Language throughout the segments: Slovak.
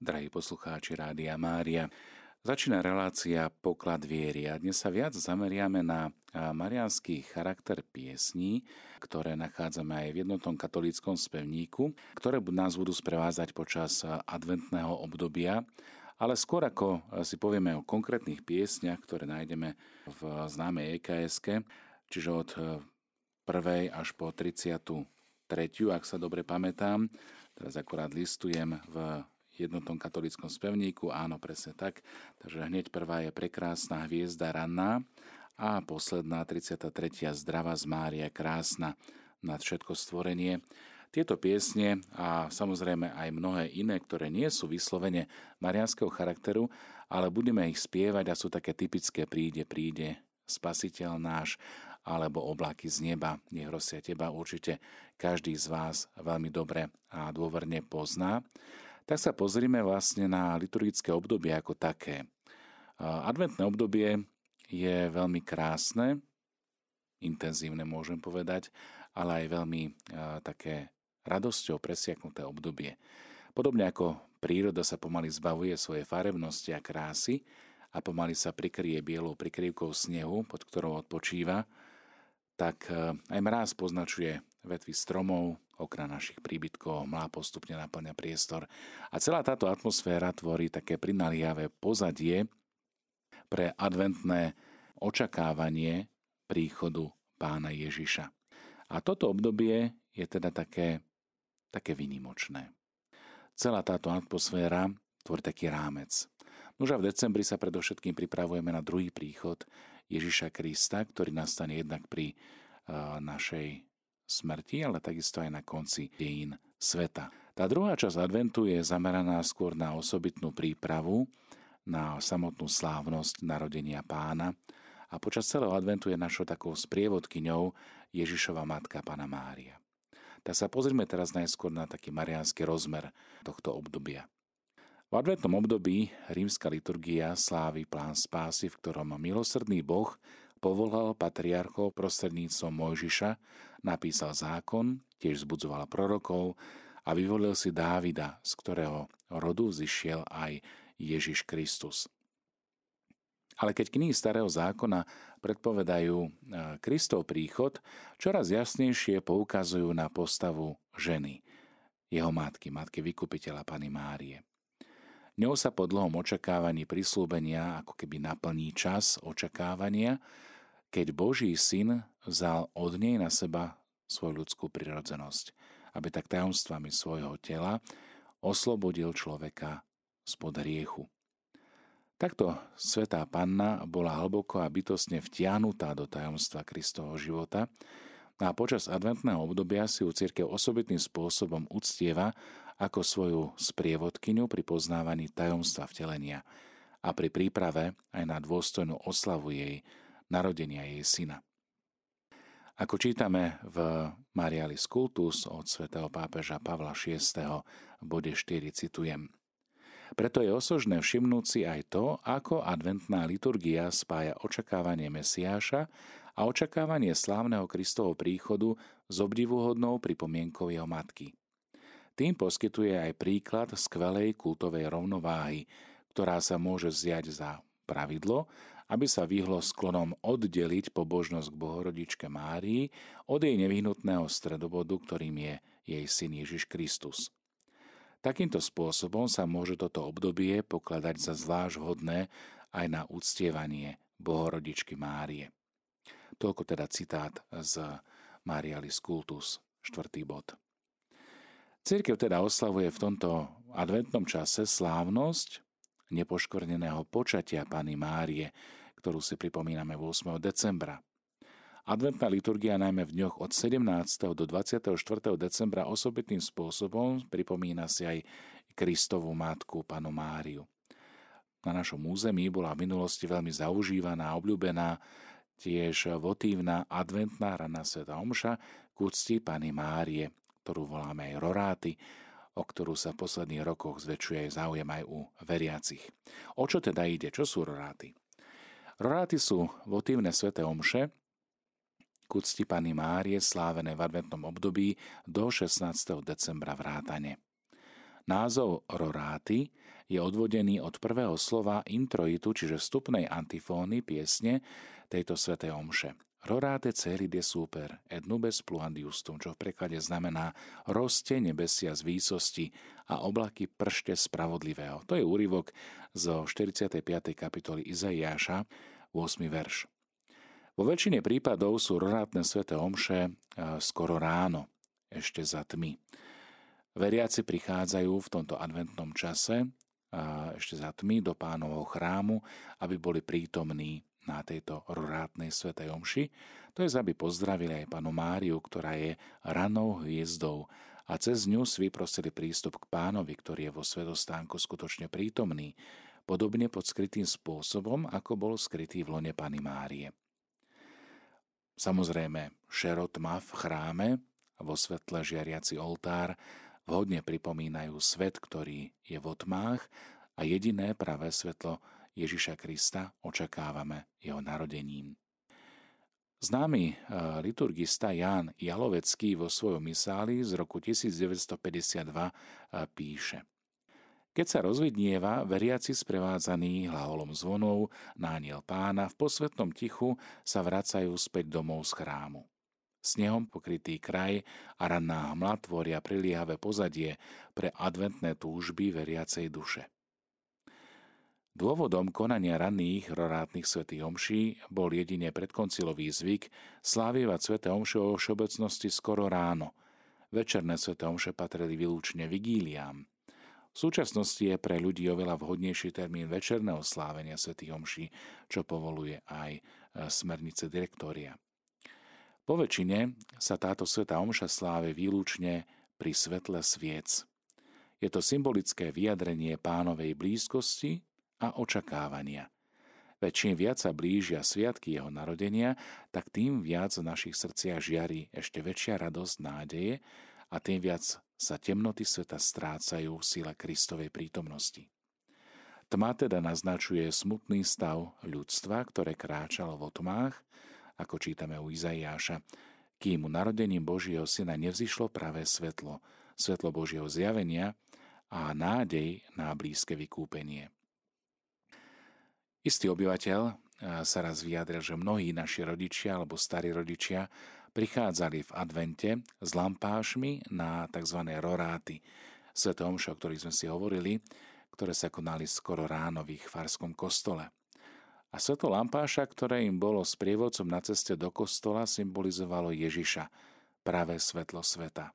Drahí poslucháči Rádia Mária, začína relácia Poklad viery a dnes sa viac zameriame na marianský charakter piesní, ktoré nachádzame aj v jednotnom katolíckom spevníku, ktoré nás budú sprevázať počas adventného obdobia. Ale skôr ako si povieme o konkrétnych piesniach, ktoré nájdeme v známej EKSK, čiže od 1. až po 33. ak sa dobre pamätám, teraz akorát listujem v jednotnom katolickom spevníku, áno, presne tak. Takže hneď prvá je prekrásna hviezda ranná a posledná 33. zdravá z Mária krásna nad všetko stvorenie. Tieto piesne a samozrejme aj mnohé iné, ktoré nie sú vyslovene marianského charakteru, ale budeme ich spievať a sú také typické príde, príde, spasiteľ náš, alebo oblaky z neba. Nech rosia teba určite každý z vás veľmi dobre a dôverne pozná tak sa pozrime vlastne na liturgické obdobie ako také. Adventné obdobie je veľmi krásne, intenzívne môžem povedať, ale aj veľmi také radosťou presiaknuté obdobie. Podobne ako príroda sa pomaly zbavuje svojej farebnosti a krásy a pomaly sa prikrie bielou prikrývkou snehu, pod ktorou odpočíva, tak aj mráz poznačuje vetvy stromov, okna našich príbytkov, mlá postupne naplňa priestor. A celá táto atmosféra tvorí také prinaliavé pozadie pre adventné očakávanie príchodu pána Ježiša. A toto obdobie je teda také, také vynimočné. Celá táto atmosféra tvorí taký rámec. Nož v decembri sa predovšetkým pripravujeme na druhý príchod Ježiša Krista, ktorý nastane jednak pri našej smrti, ale takisto aj na konci dejín sveta. Tá druhá časť adventu je zameraná skôr na osobitnú prípravu, na samotnú slávnosť narodenia pána a počas celého adventu je našou takou sprievodkyňou Ježišova matka Pana Mária. Tak sa pozrime teraz najskôr na taký mariánsky rozmer tohto obdobia. V adventnom období rímska liturgia slávi plán spásy, v ktorom milosrdný Boh povolal patriarchov prostredníctvom Mojžiša, napísal zákon, tiež zbudzoval prorokov a vyvolil si Dávida, z ktorého rodu zišiel aj Ježiš Kristus. Ale keď knihy Starého zákona predpovedajú e, Kristov príchod, čoraz jasnejšie poukazujú na postavu ženy, jeho matky, matky vykupiteľa Pany Márie. Ňou sa po dlhom očakávaní prislúbenia ako keby naplní čas očakávania, keď Boží syn vzal od nej na seba svoju ľudskú prirodzenosť, aby tak tajomstvami svojho tela oslobodil človeka spod hriechu. Takto svetá panna bola hlboko a bytostne vtiahnutá do tajomstva Kristovho života a počas adventného obdobia si ju církev osobitným spôsobom uctieva ako svoju sprievodkyňu pri poznávaní tajomstva vtelenia a pri príprave aj na dôstojnú oslavu jej narodenia jej syna. Ako čítame v Marialis Cultus od svätého pápeža Pavla VI. v bode 4 citujem. Preto je osožné všimnúť si aj to, ako adventná liturgia spája očakávanie Mesiáša a očakávanie slávneho Kristovho príchodu s obdivuhodnou pripomienkou jeho matky. Tým poskytuje aj príklad skvelej kultovej rovnováhy, ktorá sa môže vziať za pravidlo aby sa vyhlo sklonom oddeliť pobožnosť k Bohorodičke Márii od jej nevyhnutného stredobodu, ktorým je jej syn Ježiš Kristus. Takýmto spôsobom sa môže toto obdobie pokladať za zvlášť vhodné aj na uctievanie Bohorodičky Márie. Toľko teda citát z Marialis Cultus, 4. bod. Církev teda oslavuje v tomto adventnom čase slávnosť nepoškvrneného počatia Pany Márie, ktorú si pripomíname 8. decembra. Adventná liturgia najmä v dňoch od 17. do 24. decembra osobitným spôsobom pripomína si aj Kristovú matku, panu Máriu. Na našom území bola v minulosti veľmi zaužívaná a obľúbená tiež votívna adventná rana Sveta Omša k úcti Pany Márie, ktorú voláme aj Roráty, o ktorú sa v posledných rokoch zväčšuje záujem aj u veriacich. O čo teda ide? Čo sú roráty? Roráty sú votívne sveté omše, k úcti Pany Márie slávené v adventnom období do 16. decembra vrátane. Názov roráty je odvodený od prvého slova introitu, čiže vstupnej antifóny piesne tejto svätej omše. Rorate celi de super, et nubes pluandiustum, čo v preklade znamená roste nebesia z výsosti a oblaky pršte spravodlivého. To je úryvok zo 45. kapitoly Izaiáša, 8. verš. Vo väčšine prípadov sú rorátne sveté omše e, skoro ráno, ešte za tmy. Veriaci prichádzajú v tomto adventnom čase ešte za tmy do pánovho chrámu, aby boli prítomní na tejto rorátnej svetej omši, to je, aby pozdravili aj panu Máriu, ktorá je ranou hviezdou a cez ňu si vyprosili prístup k pánovi, ktorý je vo svetostánku skutočne prítomný, podobne pod skrytým spôsobom, ako bol skrytý v lone Pany Márie. Samozrejme, šerotma v chráme, vo svetle žiariaci oltár, vhodne pripomínajú svet, ktorý je v otmách a jediné pravé svetlo Ježiša Krista očakávame jeho narodením. Známy e, liturgista Ján Jalovecký vo svojom misáli z roku 1952 e, píše Keď sa rozvidnieva, veriaci sprevádzaní hlaholom zvonov na pána v posvetnom tichu sa vracajú späť domov z chrámu. Snehom pokrytý kraj a ranná hmla tvoria priliehavé pozadie pre adventné túžby veriacej duše. Dôvodom konania ranných rorátnych svätých omší bol jedine predkoncilový zvyk slávievať sväté omše o všeobecnosti skoro ráno. Večerné sväté omše patrili vylúčne vigíliám. V súčasnosti je pre ľudí oveľa vhodnejší termín večerného slávenia svätých omší, čo povoluje aj e, smernice direktória. Po väčšine sa táto sveta omša sláve výlučne pri svetle sviec. Je to symbolické vyjadrenie pánovej blízkosti a očakávania. Veď čím viac sa blížia sviatky jeho narodenia, tak tým viac v našich srdciach žiari ešte väčšia radosť, nádeje a tým viac sa temnoty sveta strácajú v sile Kristovej prítomnosti. Tma teda naznačuje smutný stav ľudstva, ktoré kráčalo v otmách, ako čítame u Izaiáša, kým narodením Božieho syna nevzýšlo pravé svetlo, svetlo Božieho zjavenia a nádej na blízke vykúpenie. Istý obyvateľ eh, sa raz vyjadril, že mnohí naši rodičia alebo starí rodičia prichádzali v advente s lampášmi na tzv. roráty, sveté o ktorých sme si hovorili, ktoré sa konali skoro ráno v ich farskom kostole. A sveto lampáša, ktoré im bolo s prievodcom na ceste do kostola, symbolizovalo Ježiša, práve svetlo sveta.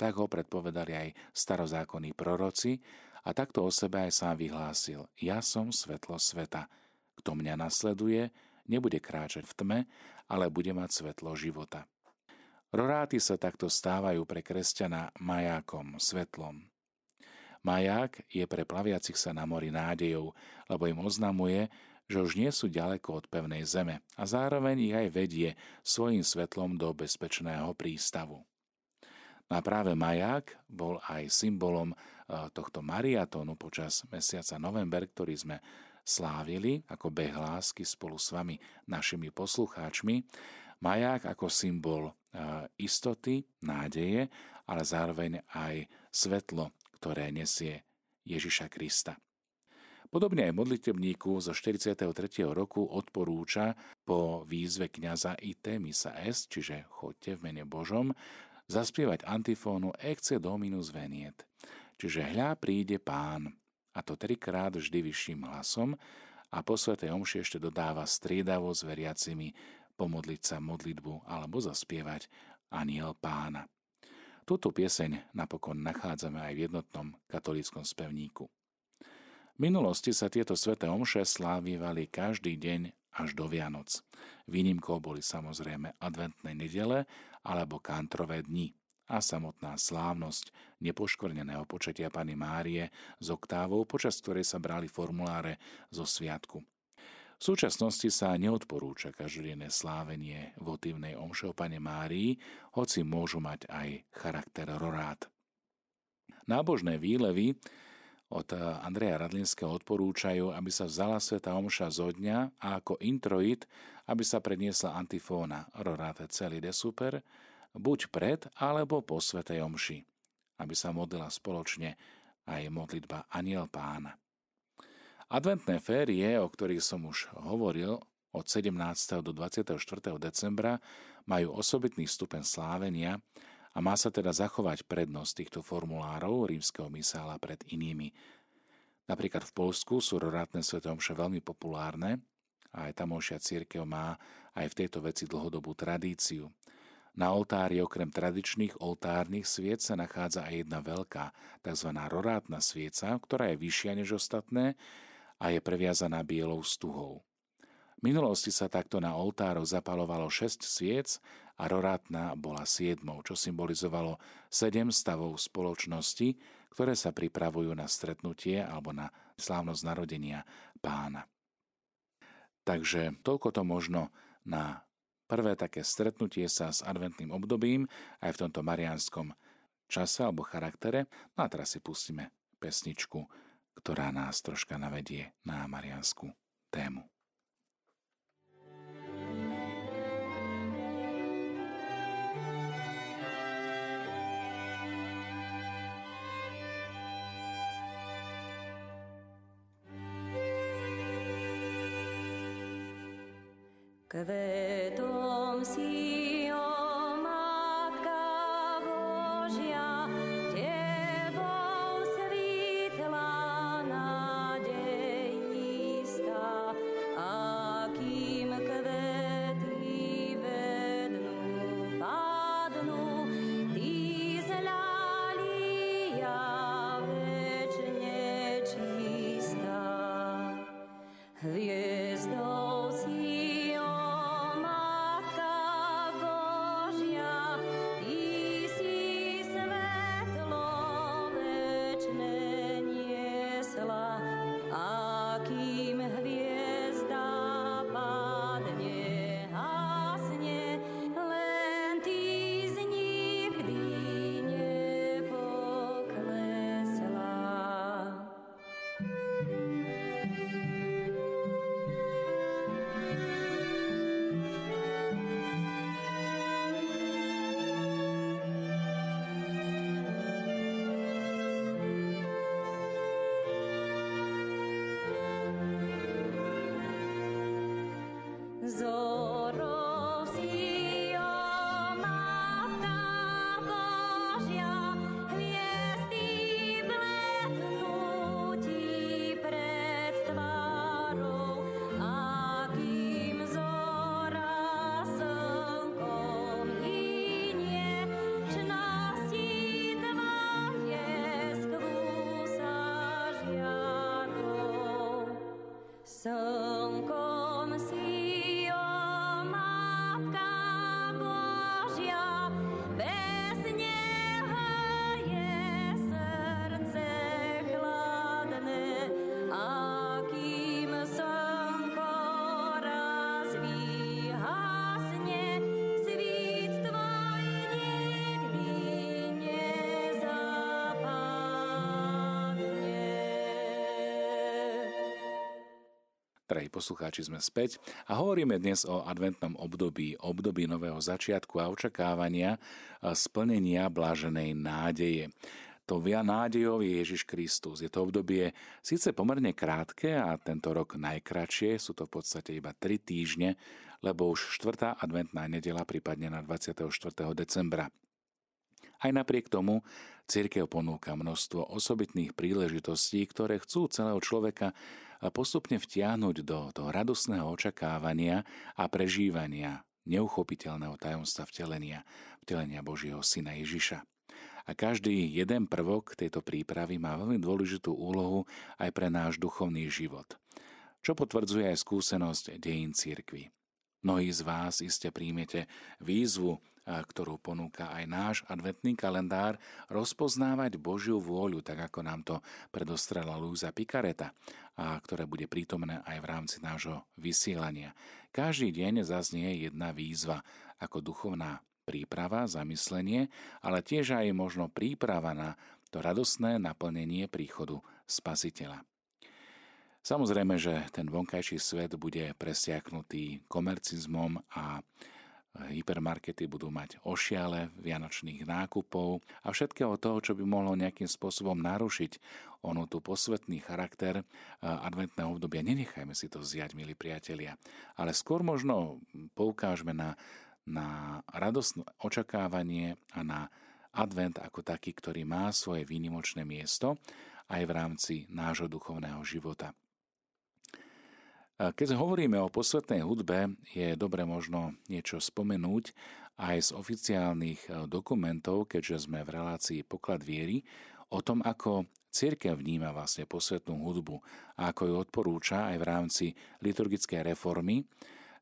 Tak ho predpovedali aj starozákonní proroci a takto o sebe aj sám vyhlásil, ja som svetlo sveta. Kto mňa nasleduje, nebude kráčať v tme, ale bude mať svetlo života. Roráty sa takto stávajú pre kresťana majákom, svetlom. Maják je pre plaviacich sa na mori nádejou, lebo im oznamuje, že už nie sú ďaleko od pevnej zeme a zároveň ich aj vedie svojim svetlom do bezpečného prístavu. No a práve maják bol aj symbolom tohto mariatónu počas mesiaca november, ktorý sme slávili ako beh lásky spolu s vami, našimi poslucháčmi, maják ako symbol istoty, nádeje, ale zároveň aj svetlo, ktoré nesie Ježiša Krista. Podobne aj modlitebníku zo 43. roku odporúča po výzve kniaza IT misa est, čiže chodte v mene Božom, zaspievať antifónu Ecce Dominus Veniet. Čiže hľa príde pán, a to trikrát vždy vyšším hlasom a po svetej omši ešte dodáva striedavo s veriacimi pomodliť sa modlitbu alebo zaspievať aniel pána. Túto pieseň napokon nachádzame aj v jednotnom katolíckom spevníku. V minulosti sa tieto sveté omše slávivali každý deň až do Vianoc. Výnimkou boli samozrejme adventné nedele alebo kantrové dni a samotná slávnosť nepoškvrneného počatia Pany Márie z oktávou, počas ktorej sa brali formuláre zo sviatku. V súčasnosti sa neodporúča každodenné slávenie votívnej omše o Pane Márii, hoci môžu mať aj charakter rorát. Nábožné výlevy od Andreja Radlinského odporúčajú, aby sa vzala sveta omša zo dňa a ako introit, aby sa predniesla antifóna Rorate celý de super, buď pred alebo po Svetej Omši, aby sa modlila spoločne a je modlitba Aniel pána. Adventné férie, o ktorých som už hovoril, od 17. do 24. decembra majú osobitný stupeň slávenia a má sa teda zachovať prednosť týchto formulárov rímskeho misála pred inými. Napríklad v Polsku sú rorátne svetomše veľmi populárne a aj tamovšia církev má aj v tejto veci dlhodobú tradíciu. Na oltári okrem tradičných oltárnych sviec sa nachádza aj jedna veľká, tzv. rorátna svieca, ktorá je vyššia než ostatné a je previazaná bielou stuhou. V minulosti sa takto na oltároch zapalovalo 6 sviec a rorátna bola siedmou, čo symbolizovalo sedem stavov spoločnosti, ktoré sa pripravujú na stretnutie alebo na slávnosť narodenia pána. Takže toľko to možno na prvé také stretnutie sa s adventným obdobím aj v tomto marianskom čase alebo charaktere. No a teraz si pustíme pesničku, ktorá nás troška navedie na marianskú tému. Kvetom si Drahí poslucháči, sme späť a hovoríme dnes o adventnom období, období nového začiatku a očakávania a splnenia bláženej nádeje. To via nádejov je Ježiš Kristus. Je to obdobie síce pomerne krátke a tento rok najkračšie, sú to v podstate iba 3 týždne, lebo už 4. adventná nedela prípadne na 24. decembra. Aj napriek tomu církev ponúka množstvo osobitných príležitostí, ktoré chcú celého človeka postupne vtiahnuť do toho radosného očakávania a prežívania neuchopiteľného tajomstva vtelenia, vtelenia Božieho Syna Ježiša. A každý jeden prvok tejto prípravy má veľmi dôležitú úlohu aj pre náš duchovný život, čo potvrdzuje aj skúsenosť dejín církvy. Mnohí z vás iste príjmete výzvu ktorú ponúka aj náš adventný kalendár, rozpoznávať Božiu vôľu, tak ako nám to predostrela Lúza Pikareta, a ktoré bude prítomné aj v rámci nášho vysielania. Každý deň zaznie jedna výzva ako duchovná príprava, zamyslenie, ale tiež aj možno príprava na to radosné naplnenie príchodu Spasiteľa. Samozrejme, že ten vonkajší svet bude presiaknutý komercizmom a hypermarkety budú mať ošiale vianočných nákupov a všetkého toho, čo by mohlo nejakým spôsobom narušiť onu tú posvetný charakter adventného obdobia. Nenechajme si to vziať, milí priatelia, ale skôr možno poukážme na, na radosné očakávanie a na advent ako taký, ktorý má svoje výnimočné miesto aj v rámci nášho duchovného života. Keď hovoríme o posvetnej hudbe, je dobre možno niečo spomenúť aj z oficiálnych e, dokumentov, keďže sme v relácii Poklad viery, o tom, ako církev vníma vlastne posvetnú hudbu a ako ju odporúča aj v rámci liturgickej reformy,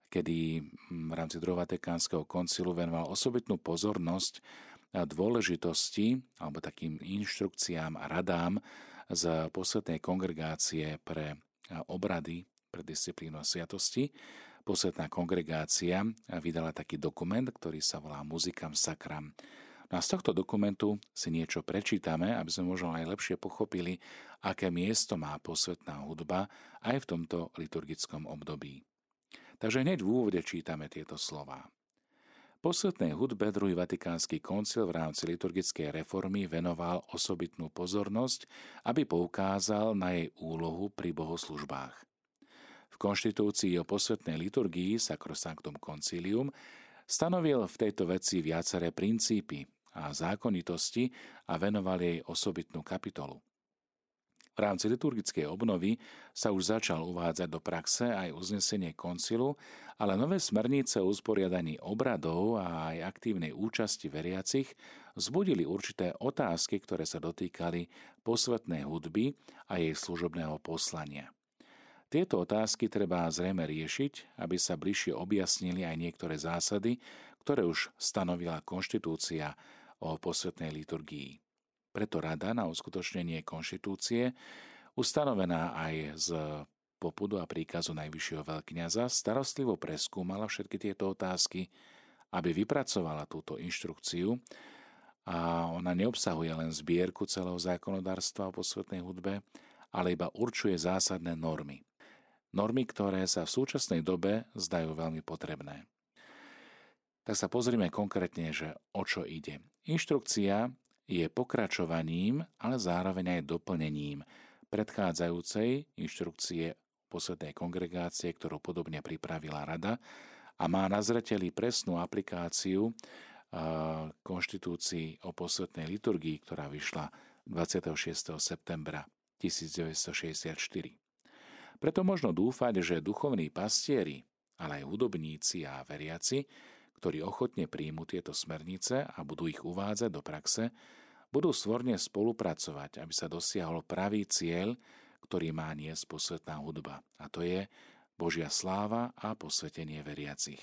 kedy v rámci druhého Vatikánskeho koncilu venoval osobitnú pozornosť a dôležitosti alebo takým inštrukciám a radám z posvetnej kongregácie pre obrady pre disciplínu a sviatosti. Posvetná kongregácia vydala taký dokument, ktorý sa volá Muzikam Sakram. No a z tohto dokumentu si niečo prečítame, aby sme možno aj lepšie pochopili, aké miesto má posvetná hudba aj v tomto liturgickom období. Takže hneď v úvode čítame tieto slová. Posvetnej hudbe druhý Vatikánsky koncil v rámci liturgickej reformy venoval osobitnú pozornosť, aby poukázal na jej úlohu pri bohoslužbách konštitúcii o posvetnej liturgii Sacrosanctum Concilium stanovil v tejto veci viaceré princípy a zákonitosti a venoval jej osobitnú kapitolu. V rámci liturgickej obnovy sa už začal uvádzať do praxe aj uznesenie koncilu, ale nové smernice o usporiadaní obradov a aj aktívnej účasti veriacich vzbudili určité otázky, ktoré sa dotýkali posvetnej hudby a jej služobného poslania. Tieto otázky treba zrejme riešiť, aby sa bližšie objasnili aj niektoré zásady, ktoré už stanovila konštitúcia o posvetnej liturgii. Preto rada na uskutočnenie konštitúcie, ustanovená aj z popudu a príkazu Najvyššieho veľkňaza, starostlivo preskúmala všetky tieto otázky, aby vypracovala túto inštrukciu a ona neobsahuje len zbierku celého zákonodárstva o posvetnej hudbe, ale iba určuje zásadné normy. Normy, ktoré sa v súčasnej dobe zdajú veľmi potrebné. Tak sa pozrime konkrétne, že o čo ide. Inštrukcia je pokračovaním, ale zároveň aj doplnením predchádzajúcej inštrukcie posvetnej kongregácie, ktorú podobne pripravila rada a má na zreteli presnú aplikáciu konštitúcii o posvetnej liturgii, ktorá vyšla 26. septembra 1964. Preto možno dúfať, že duchovní pastieri, ale aj hudobníci a veriaci, ktorí ochotne príjmu tieto smernice a budú ich uvádzať do praxe, budú svorne spolupracovať, aby sa dosiahol pravý cieľ, ktorý má niesť posvetná hudba. A to je Božia sláva a posvetenie veriacich.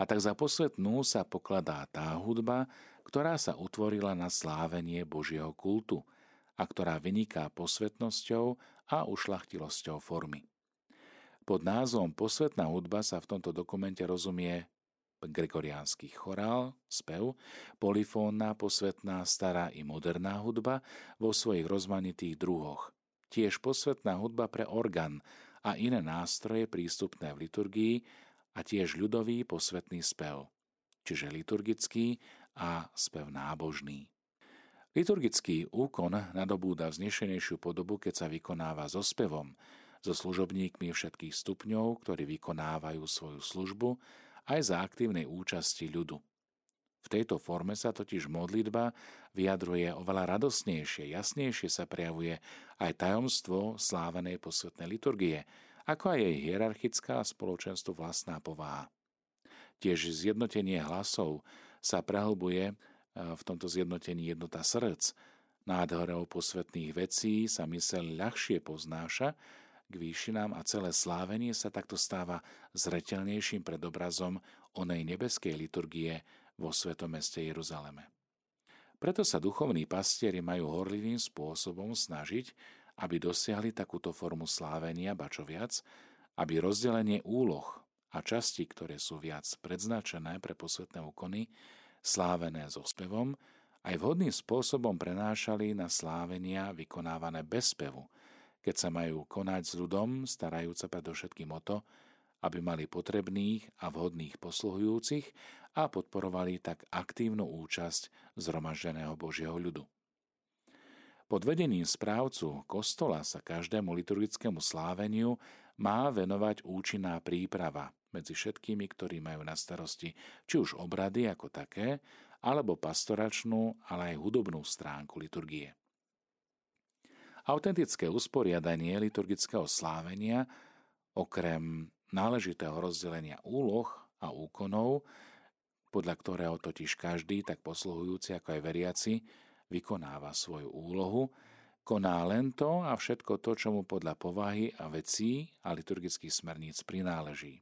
A tak za posvetnú sa pokladá tá hudba, ktorá sa utvorila na slávenie Božieho kultu a ktorá vyniká posvetnosťou a ušlachtilosťou formy. Pod názvom Posvetná hudba sa v tomto dokumente rozumie gregoriánsky chorál, spev, polifónna, posvetná, stará i moderná hudba vo svojich rozmanitých druhoch. Tiež posvetná hudba pre orgán a iné nástroje prístupné v liturgii a tiež ľudový posvetný spev, čiže liturgický a spev nábožný. Liturgický úkon nadobúda vznešenejšiu podobu, keď sa vykonáva so spevom, so služobníkmi všetkých stupňov, ktorí vykonávajú svoju službu, aj za aktívnej účasti ľudu. V tejto forme sa totiž modlitba vyjadruje oveľa radosnejšie, jasnejšie sa prejavuje aj tajomstvo slávenej posvetnej liturgie, ako aj jej hierarchická a spoločenstvu vlastná povaha. Tiež zjednotenie hlasov sa prehlbuje v tomto zjednotení jednota srdc, nádherou posvetných vecí sa mysel ľahšie poznáša k výšinám a celé slávenie sa takto stáva zretelnejším pred obrazom onej nebeskej liturgie vo svetom meste Jeruzaleme. Preto sa duchovní pastieri majú horlivým spôsobom snažiť, aby dosiahli takúto formu slávenia bačo viac, aby rozdelenie úloh a časti, ktoré sú viac predznačené pre posvetné úkony, slávené so spevom, aj vhodným spôsobom prenášali na slávenia vykonávané bez spevu, keď sa majú konať s ľudom, starajúca predovšetkým o to, aby mali potrebných a vhodných posluhujúcich a podporovali tak aktívnu účasť zhromaždeného Božieho ľudu. Pod vedením správcu kostola sa každému liturgickému sláveniu má venovať účinná príprava medzi všetkými, ktorí majú na starosti či už obrady ako také, alebo pastoračnú, ale aj hudobnú stránku liturgie. Autentické usporiadanie liturgického slávenia, okrem náležitého rozdelenia úloh a úkonov, podľa ktorého totiž každý, tak posluhujúci ako aj veriaci, vykonáva svoju úlohu, koná len to a všetko to, čo mu podľa povahy a vecí a liturgických smerníc prináleží.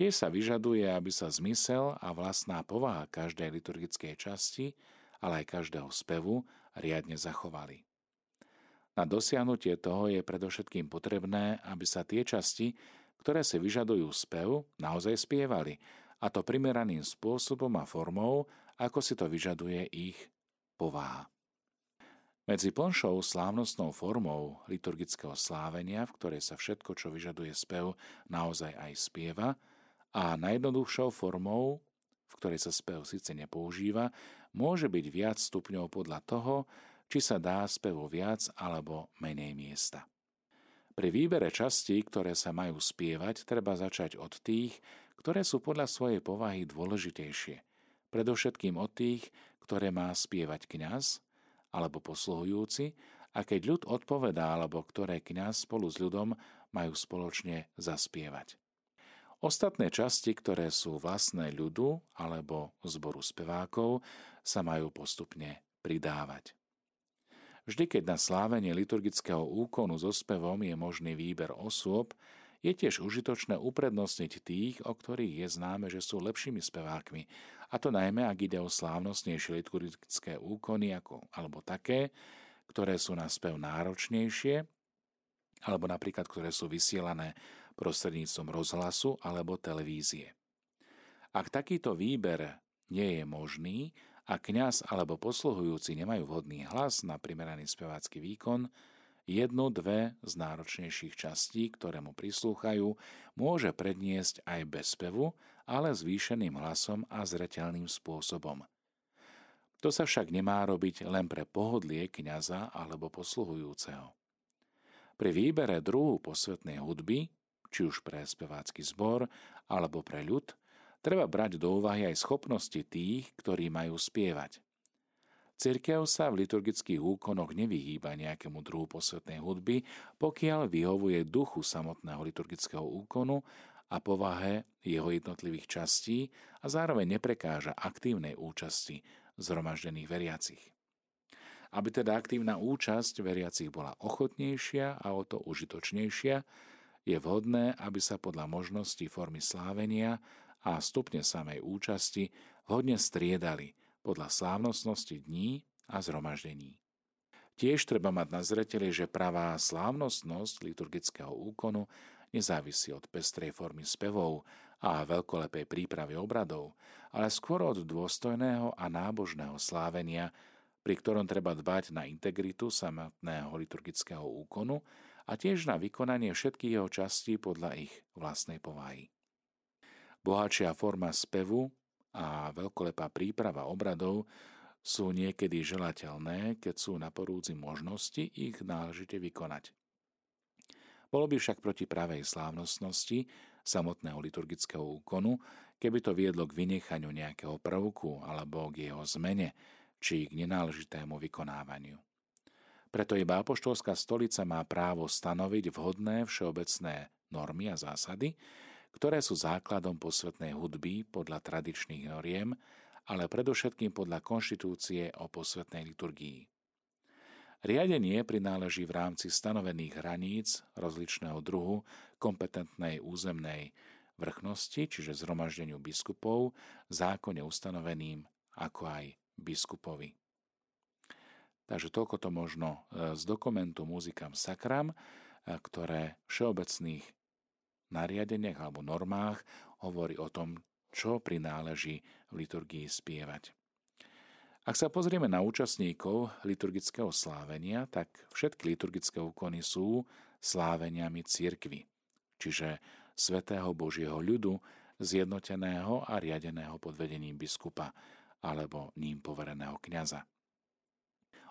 Tiež sa vyžaduje, aby sa zmysel a vlastná povaha každej liturgickej časti, ale aj každého spevu riadne zachovali. Na dosiahnutie toho je predovšetkým potrebné, aby sa tie časti, ktoré si vyžadujú spev, naozaj spievali, a to primeraným spôsobom a formou, ako si to vyžaduje ich povaha. Medzi plnšou slávnostnou formou liturgického slávenia, v ktorej sa všetko, čo vyžaduje spev, naozaj aj spieva, a najjednoduchšou formou, v ktorej sa spev síce nepoužíva, môže byť viac stupňov podľa toho, či sa dá spevu viac alebo menej miesta. Pri výbere častí, ktoré sa majú spievať, treba začať od tých, ktoré sú podľa svojej povahy dôležitejšie. Predovšetkým od tých, ktoré má spievať kňaz alebo posluhujúci, a keď ľud odpovedá, alebo ktoré kňaz spolu s ľudom majú spoločne zaspievať. Ostatné časti, ktoré sú vlastné ľudu alebo zboru spevákov, sa majú postupne pridávať. Vždy, keď na slávenie liturgického úkonu so spevom je možný výber osôb, je tiež užitočné uprednostniť tých, o ktorých je známe, že sú lepšími spevákmi, a to najmä, ak ide o slávnostnejšie liturgické úkony ako, alebo také, ktoré sú na spev náročnejšie, alebo napríklad, ktoré sú vysielané prostredníctvom rozhlasu alebo televízie. Ak takýto výber nie je možný, a kňaz alebo posluhujúci nemajú vhodný hlas na primeraný spevácky výkon, jednu, dve z náročnejších častí, ktoré mu prislúchajú, môže predniesť aj bez spevu, ale zvýšeným hlasom a zretelným spôsobom. To sa však nemá robiť len pre pohodlie kňaza alebo posluhujúceho. Pri výbere druhu posvetnej hudby, či už pre spevácky zbor alebo pre ľud, treba brať do úvahy aj schopnosti tých, ktorí majú spievať. Cirkev sa v liturgických úkonoch nevyhýba nejakému druhu posvetnej hudby, pokiaľ vyhovuje duchu samotného liturgického úkonu a povahe jeho jednotlivých častí a zároveň neprekáža aktívnej účasti zhromaždených veriacich. Aby teda aktívna účasť veriacich bola ochotnejšia a o to užitočnejšia, je vhodné, aby sa podľa možností formy slávenia a stupne samej účasti hodne striedali podľa slávnostnosti dní a zhromaždení. Tiež treba mať na zreteli, že pravá slávnostnosť liturgického úkonu nezávisí od pestrej formy spevov a veľkolepej prípravy obradov, ale skôr od dôstojného a nábožného slávenia, pri ktorom treba dbať na integritu samotného liturgického úkonu a tiež na vykonanie všetkých jeho častí podľa ich vlastnej povahy. Bohatšia forma spevu a veľkolepá príprava obradov sú niekedy želateľné, keď sú na porúdzi možnosti ich náležite vykonať. Bolo by však proti pravej slávnostnosti samotného liturgického úkonu, keby to viedlo k vynechaniu nejakého prvku alebo k jeho zmene či k nenáležitému vykonávaniu. Preto iba Apoštolská stolica má právo stanoviť vhodné všeobecné normy a zásady, ktoré sú základom posvetnej hudby podľa tradičných noriem, ale predovšetkým podľa konštitúcie o posvetnej liturgii. Riadenie prináleží v rámci stanovených hraníc rozličného druhu kompetentnej územnej vrchnosti, čiže zhromaždeniu biskupov, zákone ustanoveným ako aj biskupovi. Takže toľko to možno e, z dokumentu Muzikam Sakram, e, ktoré všeobecných nariadeniach alebo normách hovorí o tom, čo prináleží v liturgii spievať. Ak sa pozrieme na účastníkov liturgického slávenia, tak všetky liturgické úkony sú sláveniami cirkvy. Čiže svetého Božieho ľudu, zjednoteného a riadeného pod vedením biskupa alebo ním povereného kňaza.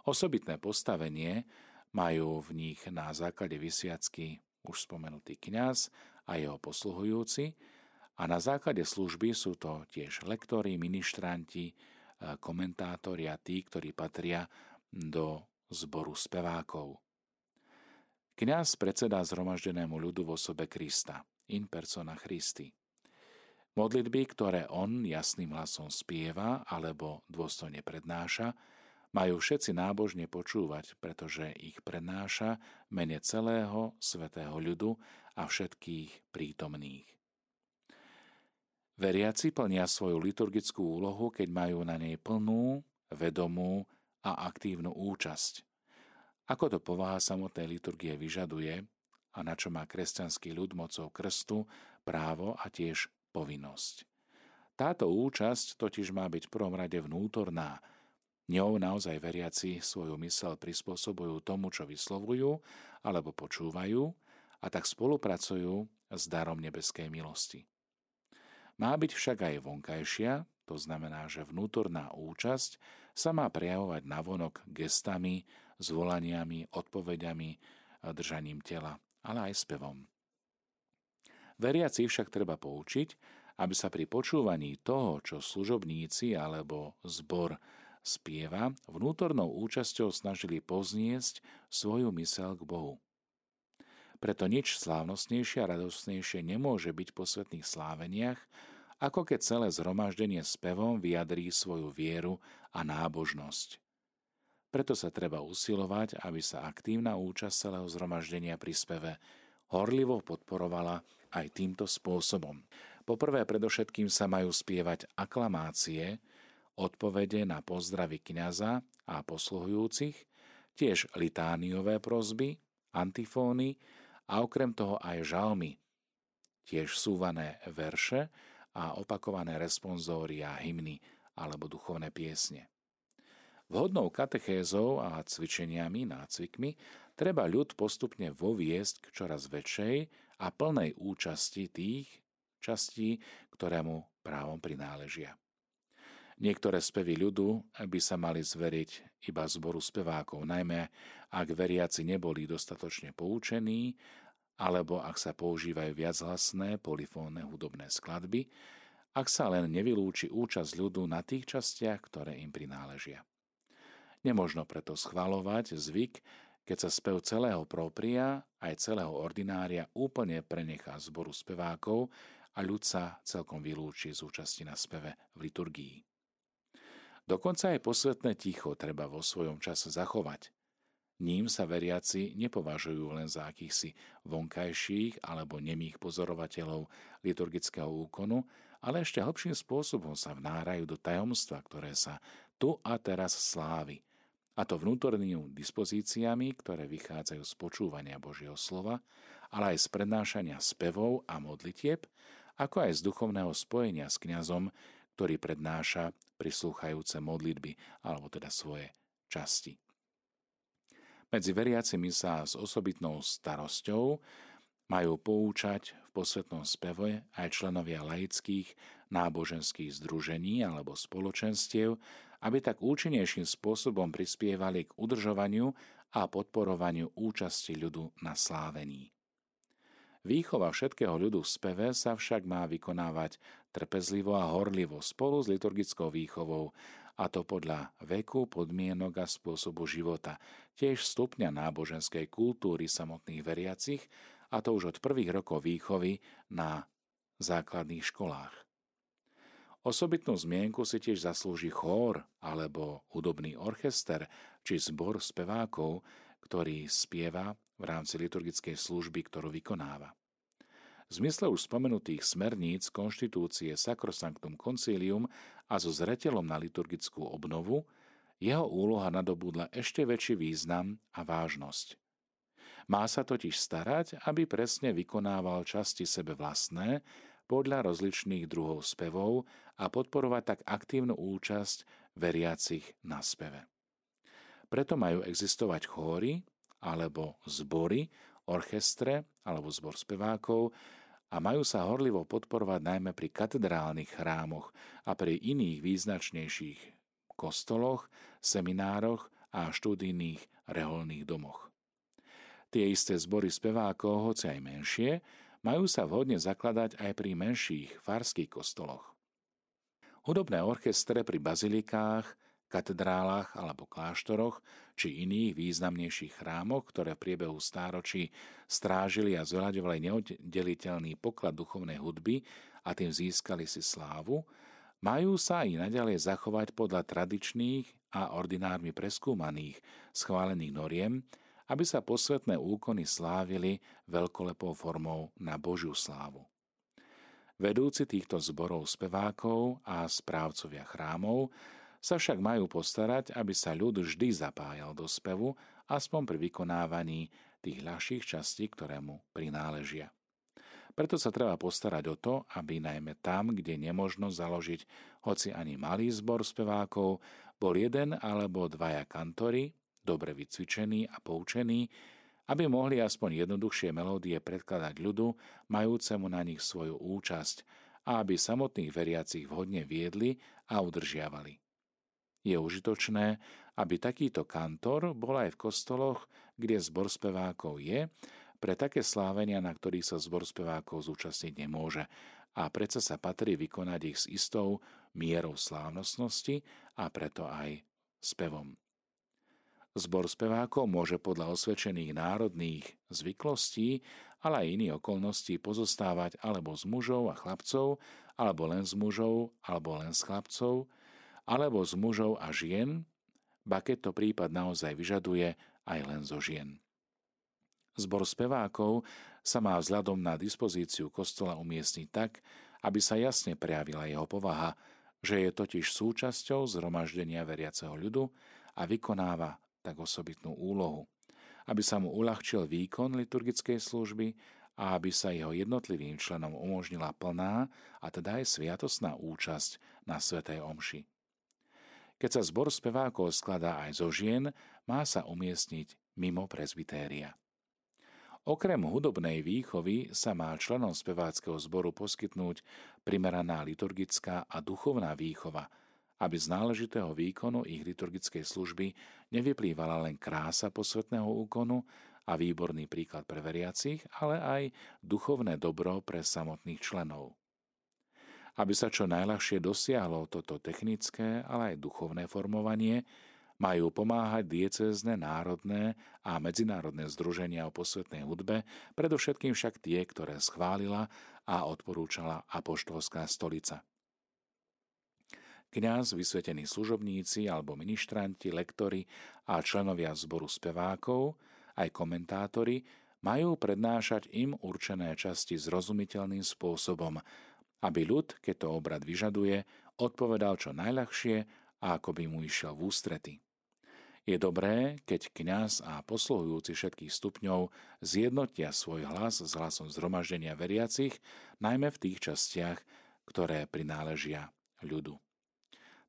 Osobitné postavenie majú v nich na základe vysviacky už spomenutý kňaz a jeho posluhujúci a na základe služby sú to tiež lektori, ministranti, komentátori a tí, ktorí patria do zboru spevákov. Kňaz predseda zhromaždenému ľudu v osobe Krista, in persona Christi. Modlitby, ktoré on jasným hlasom spieva alebo dôstojne prednáša, majú všetci nábožne počúvať, pretože ich prednáša mene celého svetého ľudu a všetkých prítomných. Veriaci plnia svoju liturgickú úlohu, keď majú na nej plnú, vedomú a aktívnu účasť. Ako to povaha samotnej liturgie vyžaduje a na čo má kresťanský ľud mocou krstu právo a tiež povinnosť. Táto účasť totiž má byť v prvom rade vnútorná. Ňou naozaj veriaci svoju mysel prispôsobujú tomu, čo vyslovujú alebo počúvajú a tak spolupracujú s darom nebeskej milosti. Má byť však aj vonkajšia, to znamená, že vnútorná účasť sa má prejavovať navonok gestami, zvolaniami, odpovediami, držaním tela, ale aj spevom. Veriaci však treba poučiť, aby sa pri počúvaní toho, čo služobníci alebo zbor spieva, vnútornou účasťou snažili pozniesť svoju mysel k Bohu. Preto nič slávnostnejšie a radostnejšie nemôže byť po svetných sláveniach, ako keď celé zhromaždenie spevom vyjadrí svoju vieru a nábožnosť. Preto sa treba usilovať, aby sa aktívna účasť celého zhromaždenia pri speve horlivo podporovala aj týmto spôsobom. Poprvé predovšetkým sa majú spievať aklamácie, odpovede na pozdravy kniaza a posluhujúcich, tiež litániové prozby, antifóny a okrem toho aj žalmy, tiež súvané verše a opakované responsória, hymny alebo duchovné piesne. Vhodnou katechézou a cvičeniami, nácvikmi treba ľud postupne voviesť k čoraz väčšej a plnej účasti tých častí, ktoré mu právom prináležia. Niektoré spevy ľudu by sa mali zveriť iba zboru spevákov, najmä ak veriaci neboli dostatočne poučení, alebo ak sa používajú viachlasné polifónne hudobné skladby, ak sa len nevylúči účasť ľudu na tých častiach, ktoré im prináležia. Nemožno preto schvalovať zvyk, keď sa spev celého propria aj celého ordinária úplne prenechá zboru spevákov a ľud sa celkom vylúči z účasti na speve v liturgii. Dokonca aj posvetné ticho treba vo svojom čase zachovať. Ním sa veriaci nepovažujú len za akýchsi vonkajších alebo nemých pozorovateľov liturgického úkonu, ale ešte hlbším spôsobom sa vnárajú do tajomstva, ktoré sa tu a teraz slávi, a to vnútornými dispozíciami, ktoré vychádzajú z počúvania Božieho slova, ale aj z prednášania spevov a modlitieb, ako aj z duchovného spojenia s kňazom, ktorý prednáša prislúchajúce modlitby, alebo teda svoje časti. Medzi veriacimi sa s osobitnou starosťou majú poučať v posvetnom speve aj členovia laických náboženských združení alebo spoločenstiev, aby tak účinnejším spôsobom prispievali k udržovaniu a podporovaniu účasti ľudu na slávení. Výchova všetkého ľudu v speve sa však má vykonávať trpezlivo a horlivo spolu s liturgickou výchovou, a to podľa veku, podmienok a spôsobu života, tiež stupňa náboženskej kultúry samotných veriacich, a to už od prvých rokov výchovy na základných školách. Osobitnú zmienku si tiež zaslúži chór alebo hudobný orchester či zbor spevákov, ktorý spieva v rámci liturgickej služby, ktorú vykonáva. V zmysle už spomenutých smerníc konštitúcie Sacrosanctum Concilium a so zretelom na liturgickú obnovu, jeho úloha nadobudla ešte väčší význam a vážnosť. Má sa totiž starať, aby presne vykonával časti sebe vlastné, podľa rozličných druhov spevov a podporovať tak aktívnu účasť veriacich na speve. Preto majú existovať chóry alebo zbory, orchestre alebo zbor spevákov a majú sa horlivo podporovať najmä pri katedrálnych chrámoch a pri iných význačnejších kostoloch, seminároch a študijných reholných domoch. Tie isté zbory spevákov, hoci aj menšie, majú sa vhodne zakladať aj pri menších farských kostoloch. Hudobné orchestre pri bazilikách, katedrálach alebo kláštoroch či iných významnejších chrámoch, ktoré v priebehu stáročí strážili a zveľaďovali neoddeliteľný poklad duchovnej hudby a tým získali si slávu, majú sa i naďalej zachovať podľa tradičných a ordinármi preskúmaných schválených noriem, aby sa posvetné úkony slávili veľkolepou formou na Božiu slávu. Vedúci týchto zborov spevákov a správcovia chrámov sa však majú postarať, aby sa ľud vždy zapájal do spevu, aspoň pri vykonávaní tých ľahších častí, ktoré mu prináležia. Preto sa treba postarať o to, aby najmä tam, kde nemožno založiť hoci ani malý zbor spevákov, bol jeden alebo dvaja kantory, dobre vycvičení a poučení, aby mohli aspoň jednoduchšie melódie predkladať ľudu, majúcemu na nich svoju účasť, a aby samotných veriacich vhodne viedli a udržiavali. Je užitočné, aby takýto kantor bol aj v kostoloch, kde zbor spevákov je, pre také slávenia, na ktorých sa zbor spevákov zúčastniť nemôže a predsa sa patrí vykonať ich s istou mierou slávnostnosti a preto aj spevom. Zbor spevákov môže podľa osvedčených národných zvyklostí, ale aj iných okolností pozostávať alebo z mužov a chlapcov, alebo len z mužov, alebo len z chlapcov, alebo z mužov a žien, ba keď to prípad naozaj vyžaduje aj len zo žien. Zbor spevákov sa má vzhľadom na dispozíciu kostola umiestniť tak, aby sa jasne prejavila jeho povaha, že je totiž súčasťou zhromaždenia veriaceho ľudu a vykonáva tak osobitnú úlohu, aby sa mu uľahčil výkon liturgickej služby a aby sa jeho jednotlivým členom umožnila plná a teda aj sviatosná účasť na Svetej Omši. Keď sa zbor spevákov skladá aj zo žien, má sa umiestniť mimo prezbytéria. Okrem hudobnej výchovy sa má členom speváckého zboru poskytnúť primeraná liturgická a duchovná výchova – aby z náležitého výkonu ich liturgickej služby nevyplývala len krása posvetného úkonu a výborný príklad pre veriacich, ale aj duchovné dobro pre samotných členov. Aby sa čo najľahšie dosiahlo toto technické, ale aj duchovné formovanie, majú pomáhať diecézne, národné a medzinárodné združenia o posvetnej hudbe, predovšetkým však tie, ktoré schválila a odporúčala Apoštolská stolica. Kňaz, vysvetení služobníci alebo ministranti, lektori a členovia zboru spevákov, aj komentátori, majú prednášať im určené časti zrozumiteľným spôsobom, aby ľud, keď to obrad vyžaduje, odpovedal čo najľahšie a ako by mu išiel v ústrety. Je dobré, keď kňaz a posluhujúci všetkých stupňov zjednotia svoj hlas s hlasom zhromaždenia veriacich, najmä v tých častiach, ktoré prináležia ľudu.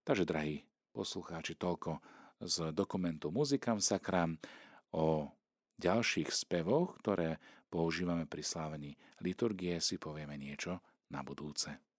Takže, drahí poslucháči, toľko z dokumentu Muzikam Sakram o ďalších spevoch, ktoré používame pri slávení liturgie, si povieme niečo na budúce.